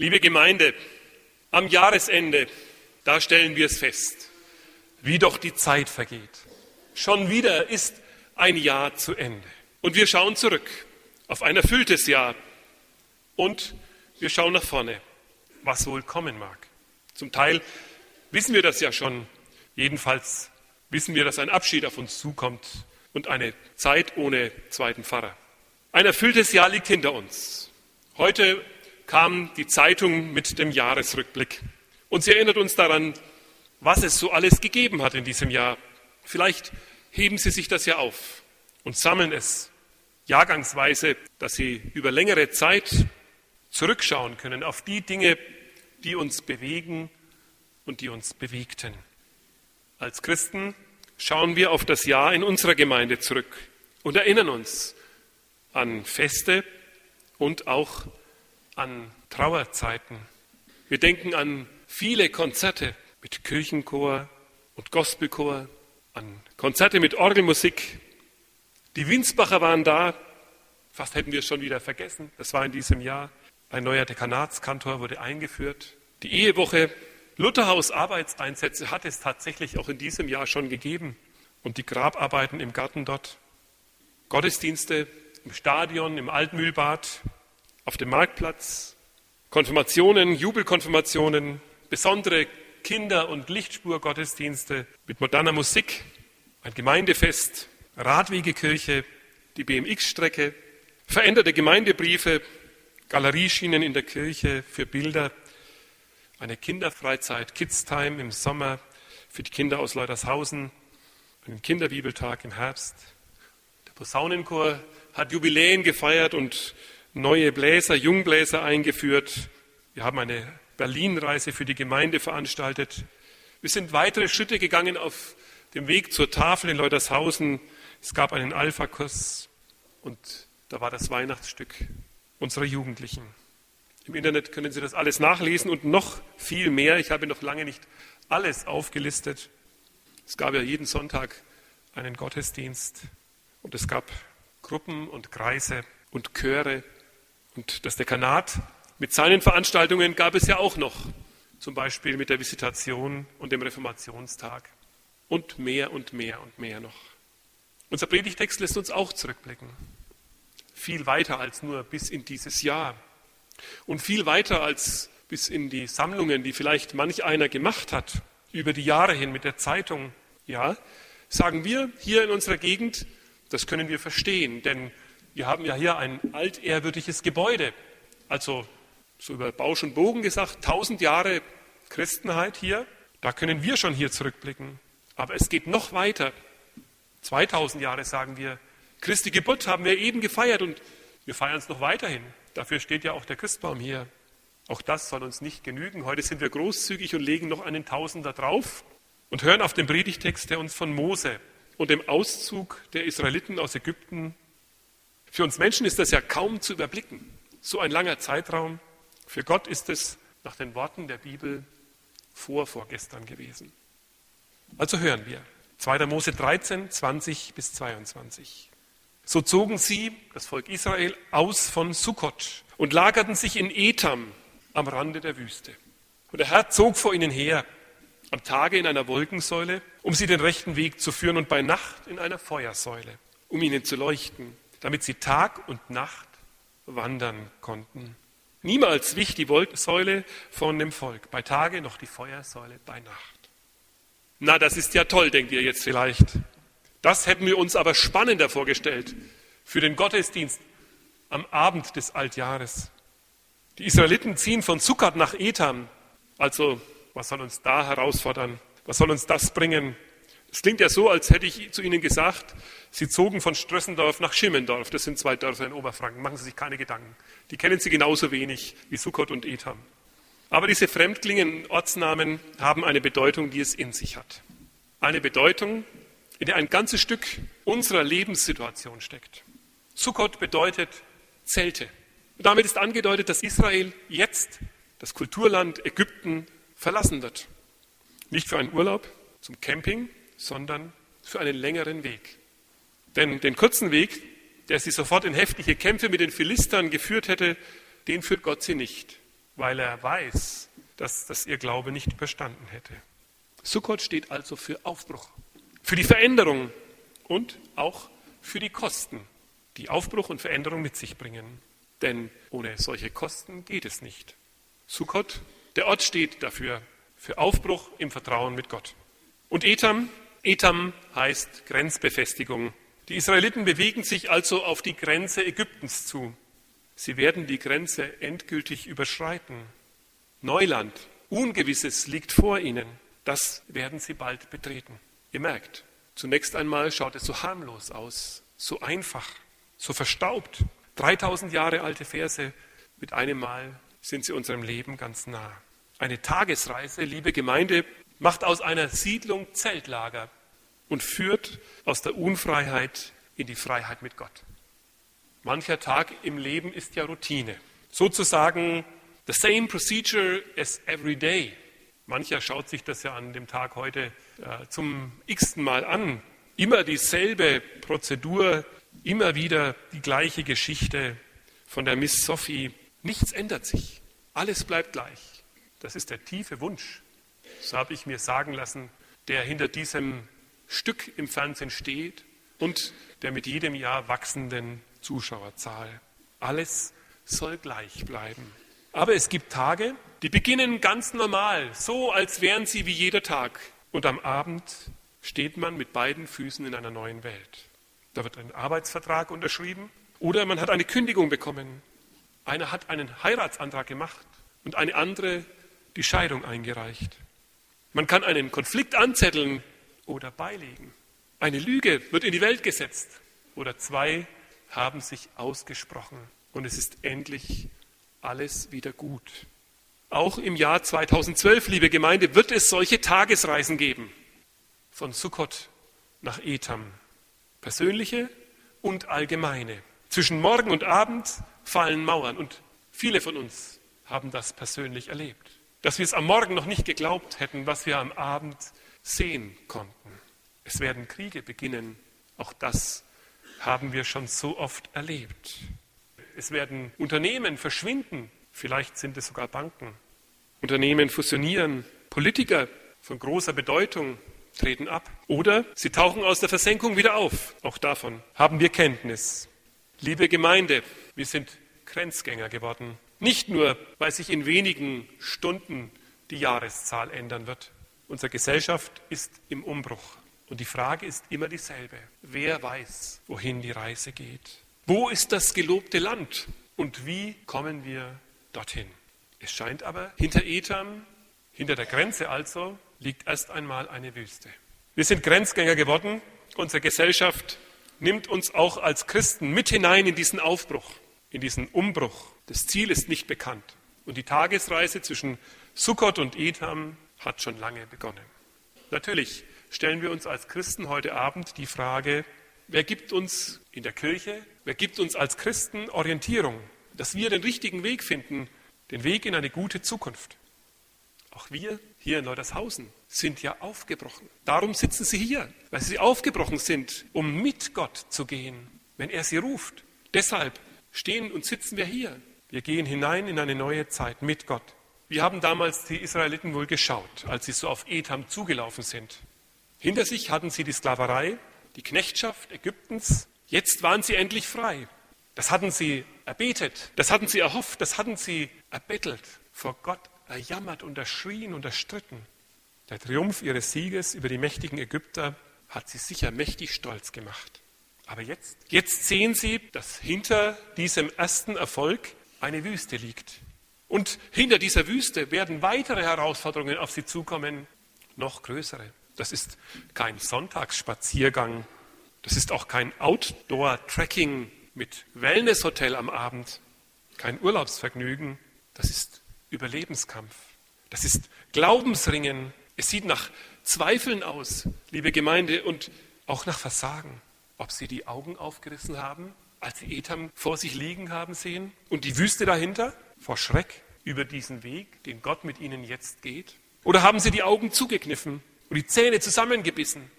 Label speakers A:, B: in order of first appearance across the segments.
A: Liebe Gemeinde, am Jahresende, da stellen wir es fest, wie doch die Zeit vergeht. Schon wieder ist ein Jahr zu Ende. Und wir schauen zurück auf ein erfülltes Jahr und wir schauen nach vorne, was wohl kommen mag. Zum Teil wissen wir das ja schon. Jedenfalls wissen wir, dass ein Abschied auf uns zukommt und eine Zeit ohne zweiten Pfarrer. Ein erfülltes Jahr liegt hinter uns. Heute kam die Zeitung mit dem Jahresrückblick und sie erinnert uns daran, was es so alles gegeben hat in diesem Jahr. Vielleicht heben Sie sich das ja auf und sammeln es jahrgangsweise, dass Sie über längere Zeit zurückschauen können auf die Dinge, die uns bewegen und die uns bewegten. Als Christen schauen wir auf das Jahr in unserer Gemeinde zurück und erinnern uns an Feste und auch an Trauerzeiten. Wir denken an viele Konzerte mit Kirchenchor und Gospelchor, an Konzerte mit Orgelmusik. Die Winsbacher waren da, fast hätten wir es schon wieder vergessen, das war in diesem Jahr. Ein neuer Dekanatskantor wurde eingeführt. Die Ehewoche Lutherhaus Arbeitseinsätze hat es tatsächlich auch in diesem Jahr schon gegeben. Und die Grabarbeiten im Garten dort. Gottesdienste im Stadion, im Altmühlbad, auf dem Marktplatz, Konfirmationen, Jubelkonfirmationen, besondere Kinder- und Lichtspurgottesdienste mit moderner Musik, ein Gemeindefest, Radwegekirche, die BMX-Strecke, veränderte Gemeindebriefe, Galerieschienen in der Kirche für Bilder, eine Kinderfreizeit, Kids Time im Sommer für die Kinder aus Leutershausen, einen Kinderbibeltag im Herbst. Der Posaunenchor hat Jubiläen gefeiert und neue Bläser, Jungbläser eingeführt. Wir haben eine Berlin-Reise für die Gemeinde veranstaltet. Wir sind weitere Schritte gegangen auf dem Weg zur Tafel in Leutershausen. Es gab einen Alpha-Kurs und da war das Weihnachtsstück unserer Jugendlichen. Im Internet können Sie das alles nachlesen und noch viel mehr. Ich habe noch lange nicht alles aufgelistet. Es gab ja jeden Sonntag einen Gottesdienst und es gab Gruppen und Kreise und Chöre und das Dekanat mit seinen Veranstaltungen gab es ja auch noch, zum Beispiel mit der Visitation und dem Reformationstag und mehr und mehr und mehr noch. Unser Predigtext lässt uns auch zurückblicken, viel weiter als nur bis in dieses Jahr und viel weiter als bis in die Sammlungen, die vielleicht manch einer gemacht hat über die Jahre hin mit der Zeitung. Ja, sagen wir hier in unserer Gegend, das können wir verstehen, denn wir haben ja hier ein altehrwürdiges Gebäude. Also so über Bausch und Bogen gesagt, tausend Jahre Christenheit hier, da können wir schon hier zurückblicken. Aber es geht noch weiter. 2000 Jahre sagen wir, Christi Geburt haben wir eben gefeiert und wir feiern es noch weiterhin. Dafür steht ja auch der Christbaum hier. Auch das soll uns nicht genügen. Heute sind wir großzügig und legen noch einen Tausender drauf und hören auf den Predigtext, der uns von Mose und dem Auszug der Israeliten aus Ägypten. Für uns Menschen ist das ja kaum zu überblicken. So ein langer Zeitraum. Für Gott ist es nach den Worten der Bibel vor vorgestern gewesen. Also hören wir. 2. Mose 13, 20 bis 22. So zogen sie, das Volk Israel, aus von Sukkot und lagerten sich in Etam am Rande der Wüste. Und der Herr zog vor ihnen her am Tage in einer Wolkensäule, um sie den rechten Weg zu führen und bei Nacht in einer Feuersäule, um ihnen zu leuchten, damit sie Tag und Nacht wandern konnten. Niemals wich die Wolkensäule von dem Volk, bei Tage noch die Feuersäule bei Nacht. Na, das ist ja toll, denkt ihr jetzt vielleicht. Das hätten wir uns aber spannender vorgestellt für den Gottesdienst am Abend des Altjahres. Die Israeliten ziehen von Sukkot nach Etam, also was soll uns da herausfordern? Was soll uns das bringen? Es klingt ja so, als hätte ich zu Ihnen gesagt, Sie zogen von Strössendorf nach Schimmendorf. Das sind zwei Dörfer in Oberfranken. Machen Sie sich keine Gedanken. Die kennen Sie genauso wenig wie Sukkot und Etam. Aber diese fremdklingenden Ortsnamen haben eine Bedeutung, die es in sich hat. Eine Bedeutung, in der ein ganzes Stück unserer Lebenssituation steckt. Sukkot bedeutet Zelte. Und damit ist angedeutet, dass Israel jetzt das Kulturland Ägypten verlassen wird. Nicht für einen Urlaub zum Camping, sondern für einen längeren Weg. Denn den kurzen Weg, der sie sofort in heftige Kämpfe mit den Philistern geführt hätte, den führt Gott sie nicht. weil er weiß, dass das ihr Glaube nicht überstanden hätte. Sukkot steht also für Aufbruch, für die Veränderung und auch für die Kosten, die Aufbruch und Veränderung mit sich bringen. Denn ohne solche Kosten geht es nicht. Sukkot, der Ort steht dafür, für Aufbruch im Vertrauen mit Gott. Und Etam, Etam heißt Grenzbefestigung. Die Israeliten bewegen sich also auf die Grenze Ägyptens zu. Sie werden die Grenze endgültig überschreiten. Neuland, Ungewisses liegt vor ihnen. Das werden sie bald betreten. Ihr merkt, zunächst einmal schaut es so harmlos aus, so einfach, so verstaubt. 3000 Jahre alte Verse, mit einem Mal sind sie unserem Leben ganz nah. Eine Tagesreise, liebe Gemeinde, macht aus einer Siedlung Zeltlager und führt aus der Unfreiheit in die Freiheit mit Gott. Mancher Tag im Leben ist ja Routine. Sozusagen the same procedure as every day. Mancher schaut sich das ja an dem Tag heute äh, zum x-ten Mal an. Immer dieselbe Prozedur, immer wieder die gleiche Geschichte von der Miss Sophie. Nichts ändert sich. Alles bleibt gleich. Das ist der tiefe Wunsch, so habe ich mir sagen lassen, der hinter diesem Stück im Fernsehen steht und der mit jedem Jahr wachsenden Zuschauerzahl. Alles soll gleich bleiben. Aber es gibt Tage, die beginnen ganz normal, so als wären sie wie jeder Tag. Und am Abend steht man mit beiden Füßen in einer neuen Welt. Da wird ein Arbeitsvertrag unterschrieben oder man hat eine Kündigung bekommen. Einer hat einen Heiratsantrag gemacht und eine andere die Scheidung eingereicht. Man kann einen Konflikt anzetteln oder beilegen. Eine Lüge wird in die Welt gesetzt oder zwei haben sich ausgesprochen und es ist endlich alles wieder gut. Auch im Jahr 2012, liebe Gemeinde, wird es solche Tagesreisen geben. Von Sukkot nach Etam. Persönliche und allgemeine. Zwischen Morgen und Abend fallen Mauern und viele von uns haben das persönlich erlebt. Dass wir es am Morgen noch nicht geglaubt hätten, was wir am Abend sehen konnten. Es werden Kriege beginnen. Auch das haben wir schon so oft erlebt. Es werden Unternehmen verschwinden, vielleicht sind es sogar Banken. Unternehmen fusionieren, Politiker von großer Bedeutung treten ab oder sie tauchen aus der Versenkung wieder auf. Auch davon haben wir Kenntnis. Liebe Gemeinde, wir sind Grenzgänger geworden. Nicht nur, weil sich in wenigen Stunden die Jahreszahl ändern wird. Unsere Gesellschaft ist im Umbruch. Und die Frage ist immer dieselbe. Wer weiß, wohin die Reise geht? Wo ist das gelobte Land? Und wie kommen wir dorthin? Es scheint aber, hinter Ethan, hinter der Grenze also, liegt erst einmal eine Wüste. Wir sind Grenzgänger geworden. Unsere Gesellschaft nimmt uns auch als Christen mit hinein in diesen Aufbruch, in diesen Umbruch. Das Ziel ist nicht bekannt. Und die Tagesreise zwischen Sukkot und Etham hat schon lange begonnen. Natürlich stellen wir uns als Christen heute Abend die Frage, wer gibt uns in der Kirche, wer gibt uns als Christen Orientierung, dass wir den richtigen Weg finden, den Weg in eine gute Zukunft. Auch wir hier in Leutershausen sind ja aufgebrochen. Darum sitzen sie hier, weil sie aufgebrochen sind, um mit Gott zu gehen, wenn er sie ruft. Deshalb stehen und sitzen wir hier. Wir gehen hinein in eine neue Zeit mit Gott. Wir haben damals die Israeliten wohl geschaut, als sie so auf Etham zugelaufen sind. Hinter sich hatten sie die Sklaverei, die Knechtschaft Ägyptens. Jetzt waren sie endlich frei. Das hatten sie erbetet, das hatten sie erhofft, das hatten sie erbettelt, vor Gott erjammert und erschrien und erstritten. Der Triumph ihres Sieges über die mächtigen Ägypter hat sie sicher mächtig stolz gemacht. Aber jetzt, jetzt sehen sie, dass hinter diesem ersten Erfolg eine Wüste liegt. Und hinter dieser Wüste werden weitere Herausforderungen auf sie zukommen, noch größere. Das ist kein Sonntagsspaziergang. Das ist auch kein Outdoor-Trekking mit Wellnesshotel am Abend. Kein Urlaubsvergnügen. Das ist Überlebenskampf. Das ist Glaubensringen. Es sieht nach Zweifeln aus, liebe Gemeinde, und auch nach Versagen. Ob sie die Augen aufgerissen haben, als sie Etam vor sich liegen haben sehen und die Wüste dahinter vor Schreck über diesen Weg, den Gott mit ihnen jetzt geht? Oder haben sie die Augen zugekniffen und die Zähne zusammengebissen.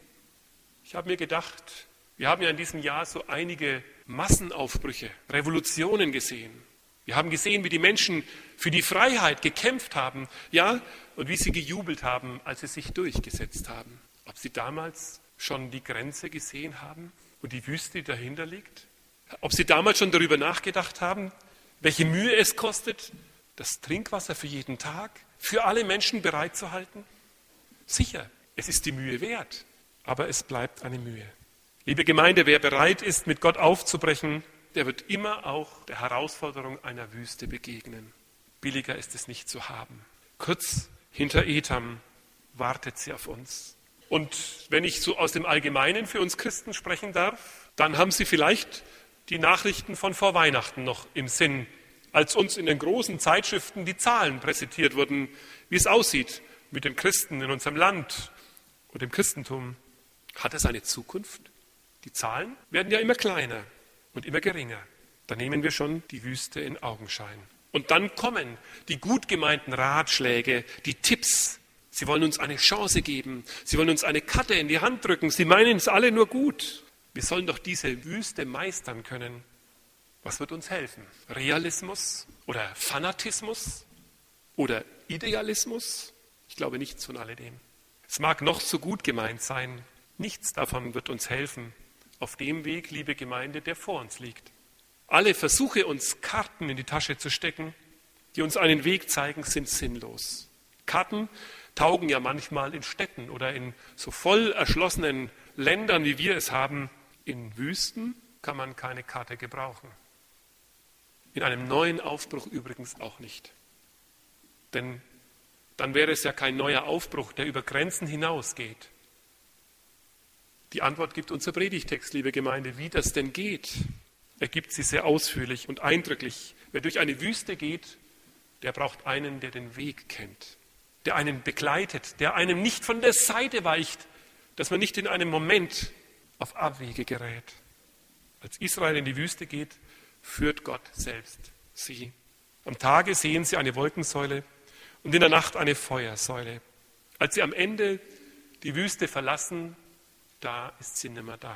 A: Ich habe mir gedacht, wir haben ja in diesem Jahr so einige Massenaufbrüche, Revolutionen gesehen. Wir haben gesehen, wie die Menschen für die Freiheit gekämpft haben, ja, und wie sie gejubelt haben, als sie sich durchgesetzt haben. Ob sie damals schon die Grenze gesehen haben und die Wüste, die dahinter liegt? Ob sie damals schon darüber nachgedacht haben, welche Mühe es kostet, das Trinkwasser für jeden Tag für alle Menschen bereitzuhalten? Sicher, es ist die Mühe wert, aber es bleibt eine Mühe. Liebe Gemeinde, wer bereit ist, mit Gott aufzubrechen, der wird immer auch der Herausforderung einer Wüste begegnen. Billiger ist es nicht zu haben. Kurz hinter Etam wartet sie auf uns. Und wenn ich so aus dem Allgemeinen für uns Christen sprechen darf, dann haben Sie vielleicht die Nachrichten von vor Weihnachten noch im Sinn, als uns in den großen Zeitschriften die Zahlen präsentiert wurden, wie es aussieht mit den Christen in unserem Land und dem Christentum. Hat es eine Zukunft? Die Zahlen werden ja immer kleiner und immer geringer. Da nehmen wir schon die Wüste in Augenschein. Und dann kommen die gut gemeinten Ratschläge, die Tipps. Sie wollen uns eine Chance geben. Sie wollen uns eine Karte in die Hand drücken. Sie meinen es alle nur gut. Wir sollen doch diese Wüste meistern können. Was wird uns helfen? Realismus oder Fanatismus oder Idealismus? Ich glaube nichts von alledem. Es mag noch so gut gemeint sein. Nichts davon wird uns helfen auf dem Weg, liebe Gemeinde, der vor uns liegt. Alle Versuche, uns Karten in die Tasche zu stecken, die uns einen Weg zeigen, sind sinnlos. Karten taugen ja manchmal in Städten oder in so voll erschlossenen Ländern, wie wir es haben. In Wüsten kann man keine Karte gebrauchen. In einem neuen Aufbruch übrigens auch nicht. Denn dann wäre es ja kein neuer Aufbruch, der über Grenzen hinausgeht. Die Antwort gibt unser Predigtext, liebe Gemeinde, wie das denn geht. Er gibt sie sehr ausführlich und eindrücklich. Wer durch eine Wüste geht, der braucht einen, der den Weg kennt, der einen begleitet, der einem nicht von der Seite weicht, dass man nicht in einem Moment auf Abwege gerät. Als Israel in die Wüste geht, führt Gott selbst sie. Am Tage sehen sie eine Wolkensäule und in der Nacht eine Feuersäule. Als sie am Ende die Wüste verlassen, da ist sie nimmer da.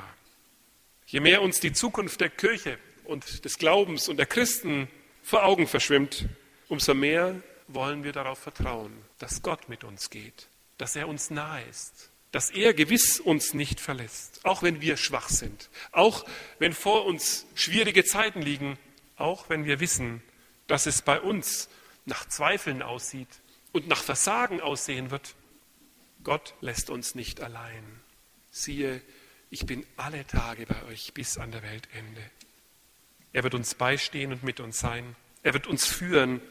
A: Je mehr uns die Zukunft der Kirche und des Glaubens und der Christen vor Augen verschwimmt, umso mehr wollen wir darauf vertrauen, dass Gott mit uns geht, dass er uns nahe ist, dass er gewiss uns nicht verlässt, auch wenn wir schwach sind, auch wenn vor uns schwierige Zeiten liegen, auch wenn wir wissen, dass es bei uns nach Zweifeln aussieht und nach Versagen aussehen wird. Gott lässt uns nicht allein siehe, ich bin alle Tage bei euch bis an der Weltende. Er wird uns beistehen und mit uns sein. Er wird uns führen.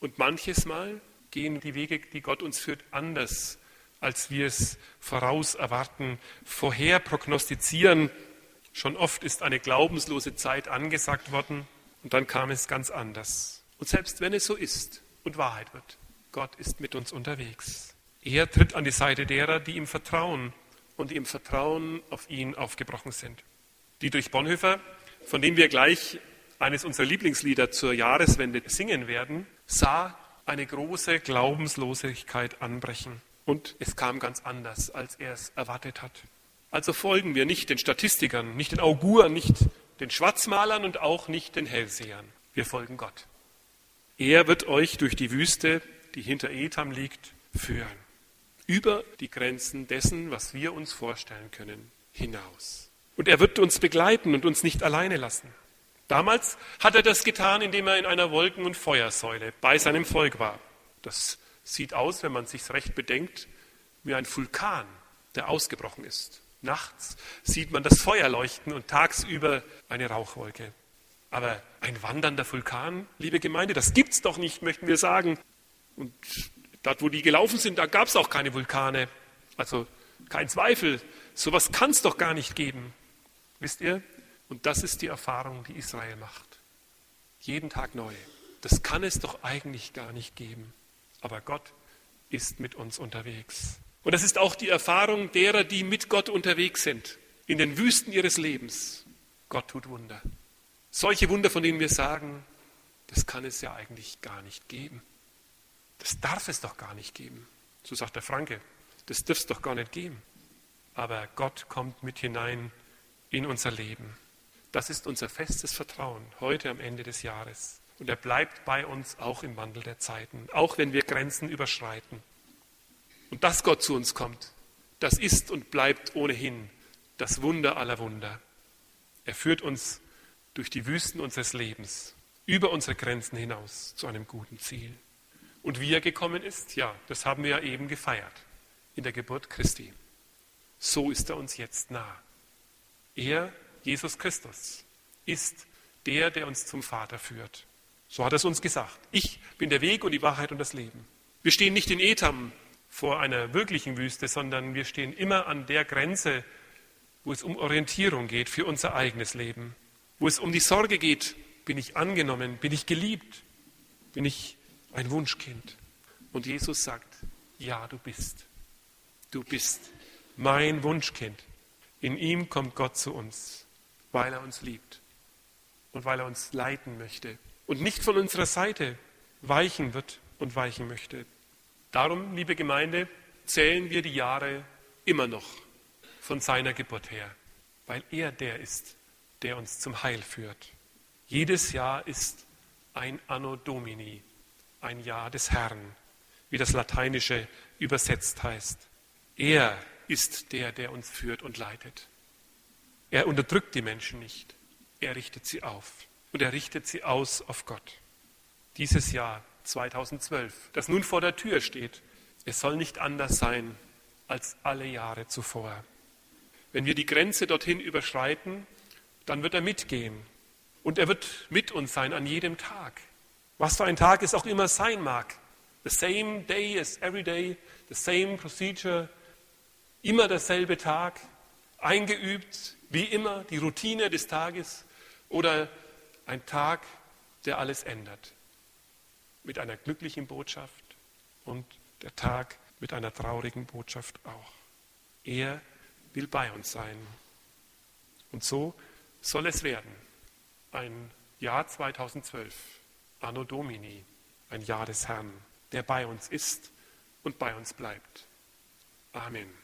A: Und manches Mal gehen die Wege, die Gott uns führt, anders, als wir es voraus erwarten, vorher prognostizieren. Schon oft ist eine glaubenslose Zeit angesagt worden und dann kam es ganz anders. Und selbst wenn es so ist und Wahrheit wird, Gott ist mit uns unterwegs. Er tritt an die Seite derer, die ihm vertrauen und im Vertrauen auf ihn aufgebrochen sind. Dietrich Bonhoeffer, von dem wir gleich eines unserer Lieblingslieder zur Jahreswende singen werden, sah eine große Glaubenslosigkeit anbrechen. Und es kam ganz anders, als er es erwartet hat. Also folgen wir nicht den Statistikern, nicht den Auguren, nicht den Schwarzmalern und auch nicht den Hellsehern. Wir folgen Gott. Er wird euch durch die Wüste, die hinter Etam liegt, führen über die Grenzen dessen, was wir uns vorstellen können, hinaus. Und er wird uns begleiten und uns nicht alleine lassen. Damals hat er das getan, indem er in einer Wolken- und Feuersäule bei seinem Volk war. Das sieht aus, wenn man sich recht bedenkt, wie ein Vulkan, der ausgebrochen ist. Nachts sieht man das Feuer leuchten und tagsüber eine Rauchwolke. Aber ein wandernder Vulkan, liebe Gemeinde, das gibt's doch nicht, möchten wir sagen. Und Dort, wo die gelaufen sind, da gab es auch keine Vulkane. Also kein Zweifel, sowas kann es doch gar nicht geben. Wisst ihr? Und das ist die Erfahrung, die Israel macht. Jeden Tag neu. Das kann es doch eigentlich gar nicht geben. Aber Gott ist mit uns unterwegs. Und das ist auch die Erfahrung derer, die mit Gott unterwegs sind, in den Wüsten ihres Lebens. Gott tut Wunder. Solche Wunder, von denen wir sagen, das kann es ja eigentlich gar nicht geben. Das darf es doch gar nicht geben. So sagt der Franke. Das darf es doch gar nicht geben. Aber Gott kommt mit hinein in unser Leben. Das ist unser festes Vertrauen heute am Ende des Jahres. Und er bleibt bei uns auch im Wandel der Zeiten, auch wenn wir Grenzen überschreiten. Und dass Gott zu uns kommt, das ist und bleibt ohnehin das Wunder aller Wunder. Er führt uns durch die Wüsten unseres Lebens, über unsere Grenzen hinaus zu einem guten Ziel. Und wie er gekommen ist, ja, das haben wir ja eben gefeiert in der Geburt Christi. So ist er uns jetzt nah. Er, Jesus Christus, ist der, der uns zum Vater führt. So hat er es uns gesagt. Ich bin der Weg und die Wahrheit und das Leben. Wir stehen nicht in Etam vor einer wirklichen Wüste, sondern wir stehen immer an der Grenze, wo es um Orientierung geht für unser eigenes Leben, wo es um die Sorge geht, bin ich angenommen, bin ich geliebt, bin ich ein Wunschkind. Und Jesus sagt, ja, du bist. Du bist mein Wunschkind. In ihm kommt Gott zu uns, weil er uns liebt und weil er uns leiten möchte und nicht von unserer Seite weichen wird und weichen möchte. Darum, liebe Gemeinde, zählen wir die Jahre immer noch von seiner Geburt her, weil er der ist, der uns zum Heil führt. Jedes Jahr ist ein Anno Domini, ein Jahr des Herrn, wie das Lateinische übersetzt heißt. Er ist der, der uns führt und leitet. Er unterdrückt die Menschen nicht, er richtet sie auf und er richtet sie aus auf Gott. Dieses Jahr 2012, das nun vor der Tür steht, es soll nicht anders sein als alle Jahre zuvor. Wenn wir die Grenze dorthin überschreiten, dann wird er mitgehen. Und er wird mit uns sein an jedem Tag. Was für ein Tag es auch immer sein mag. The same day as every day, the same procedure, immer derselbe Tag, eingeübt, wie immer, die Routine des Tages oder ein Tag, der alles ändert. Mit einer glücklichen Botschaft und der Tag mit einer traurigen Botschaft auch. Er will bei uns sein. Und so soll es werden. Ein Jahr 2012, Anno Domini, ein Jahr des Herrn, der bei uns ist und bei uns bleibt. Amen.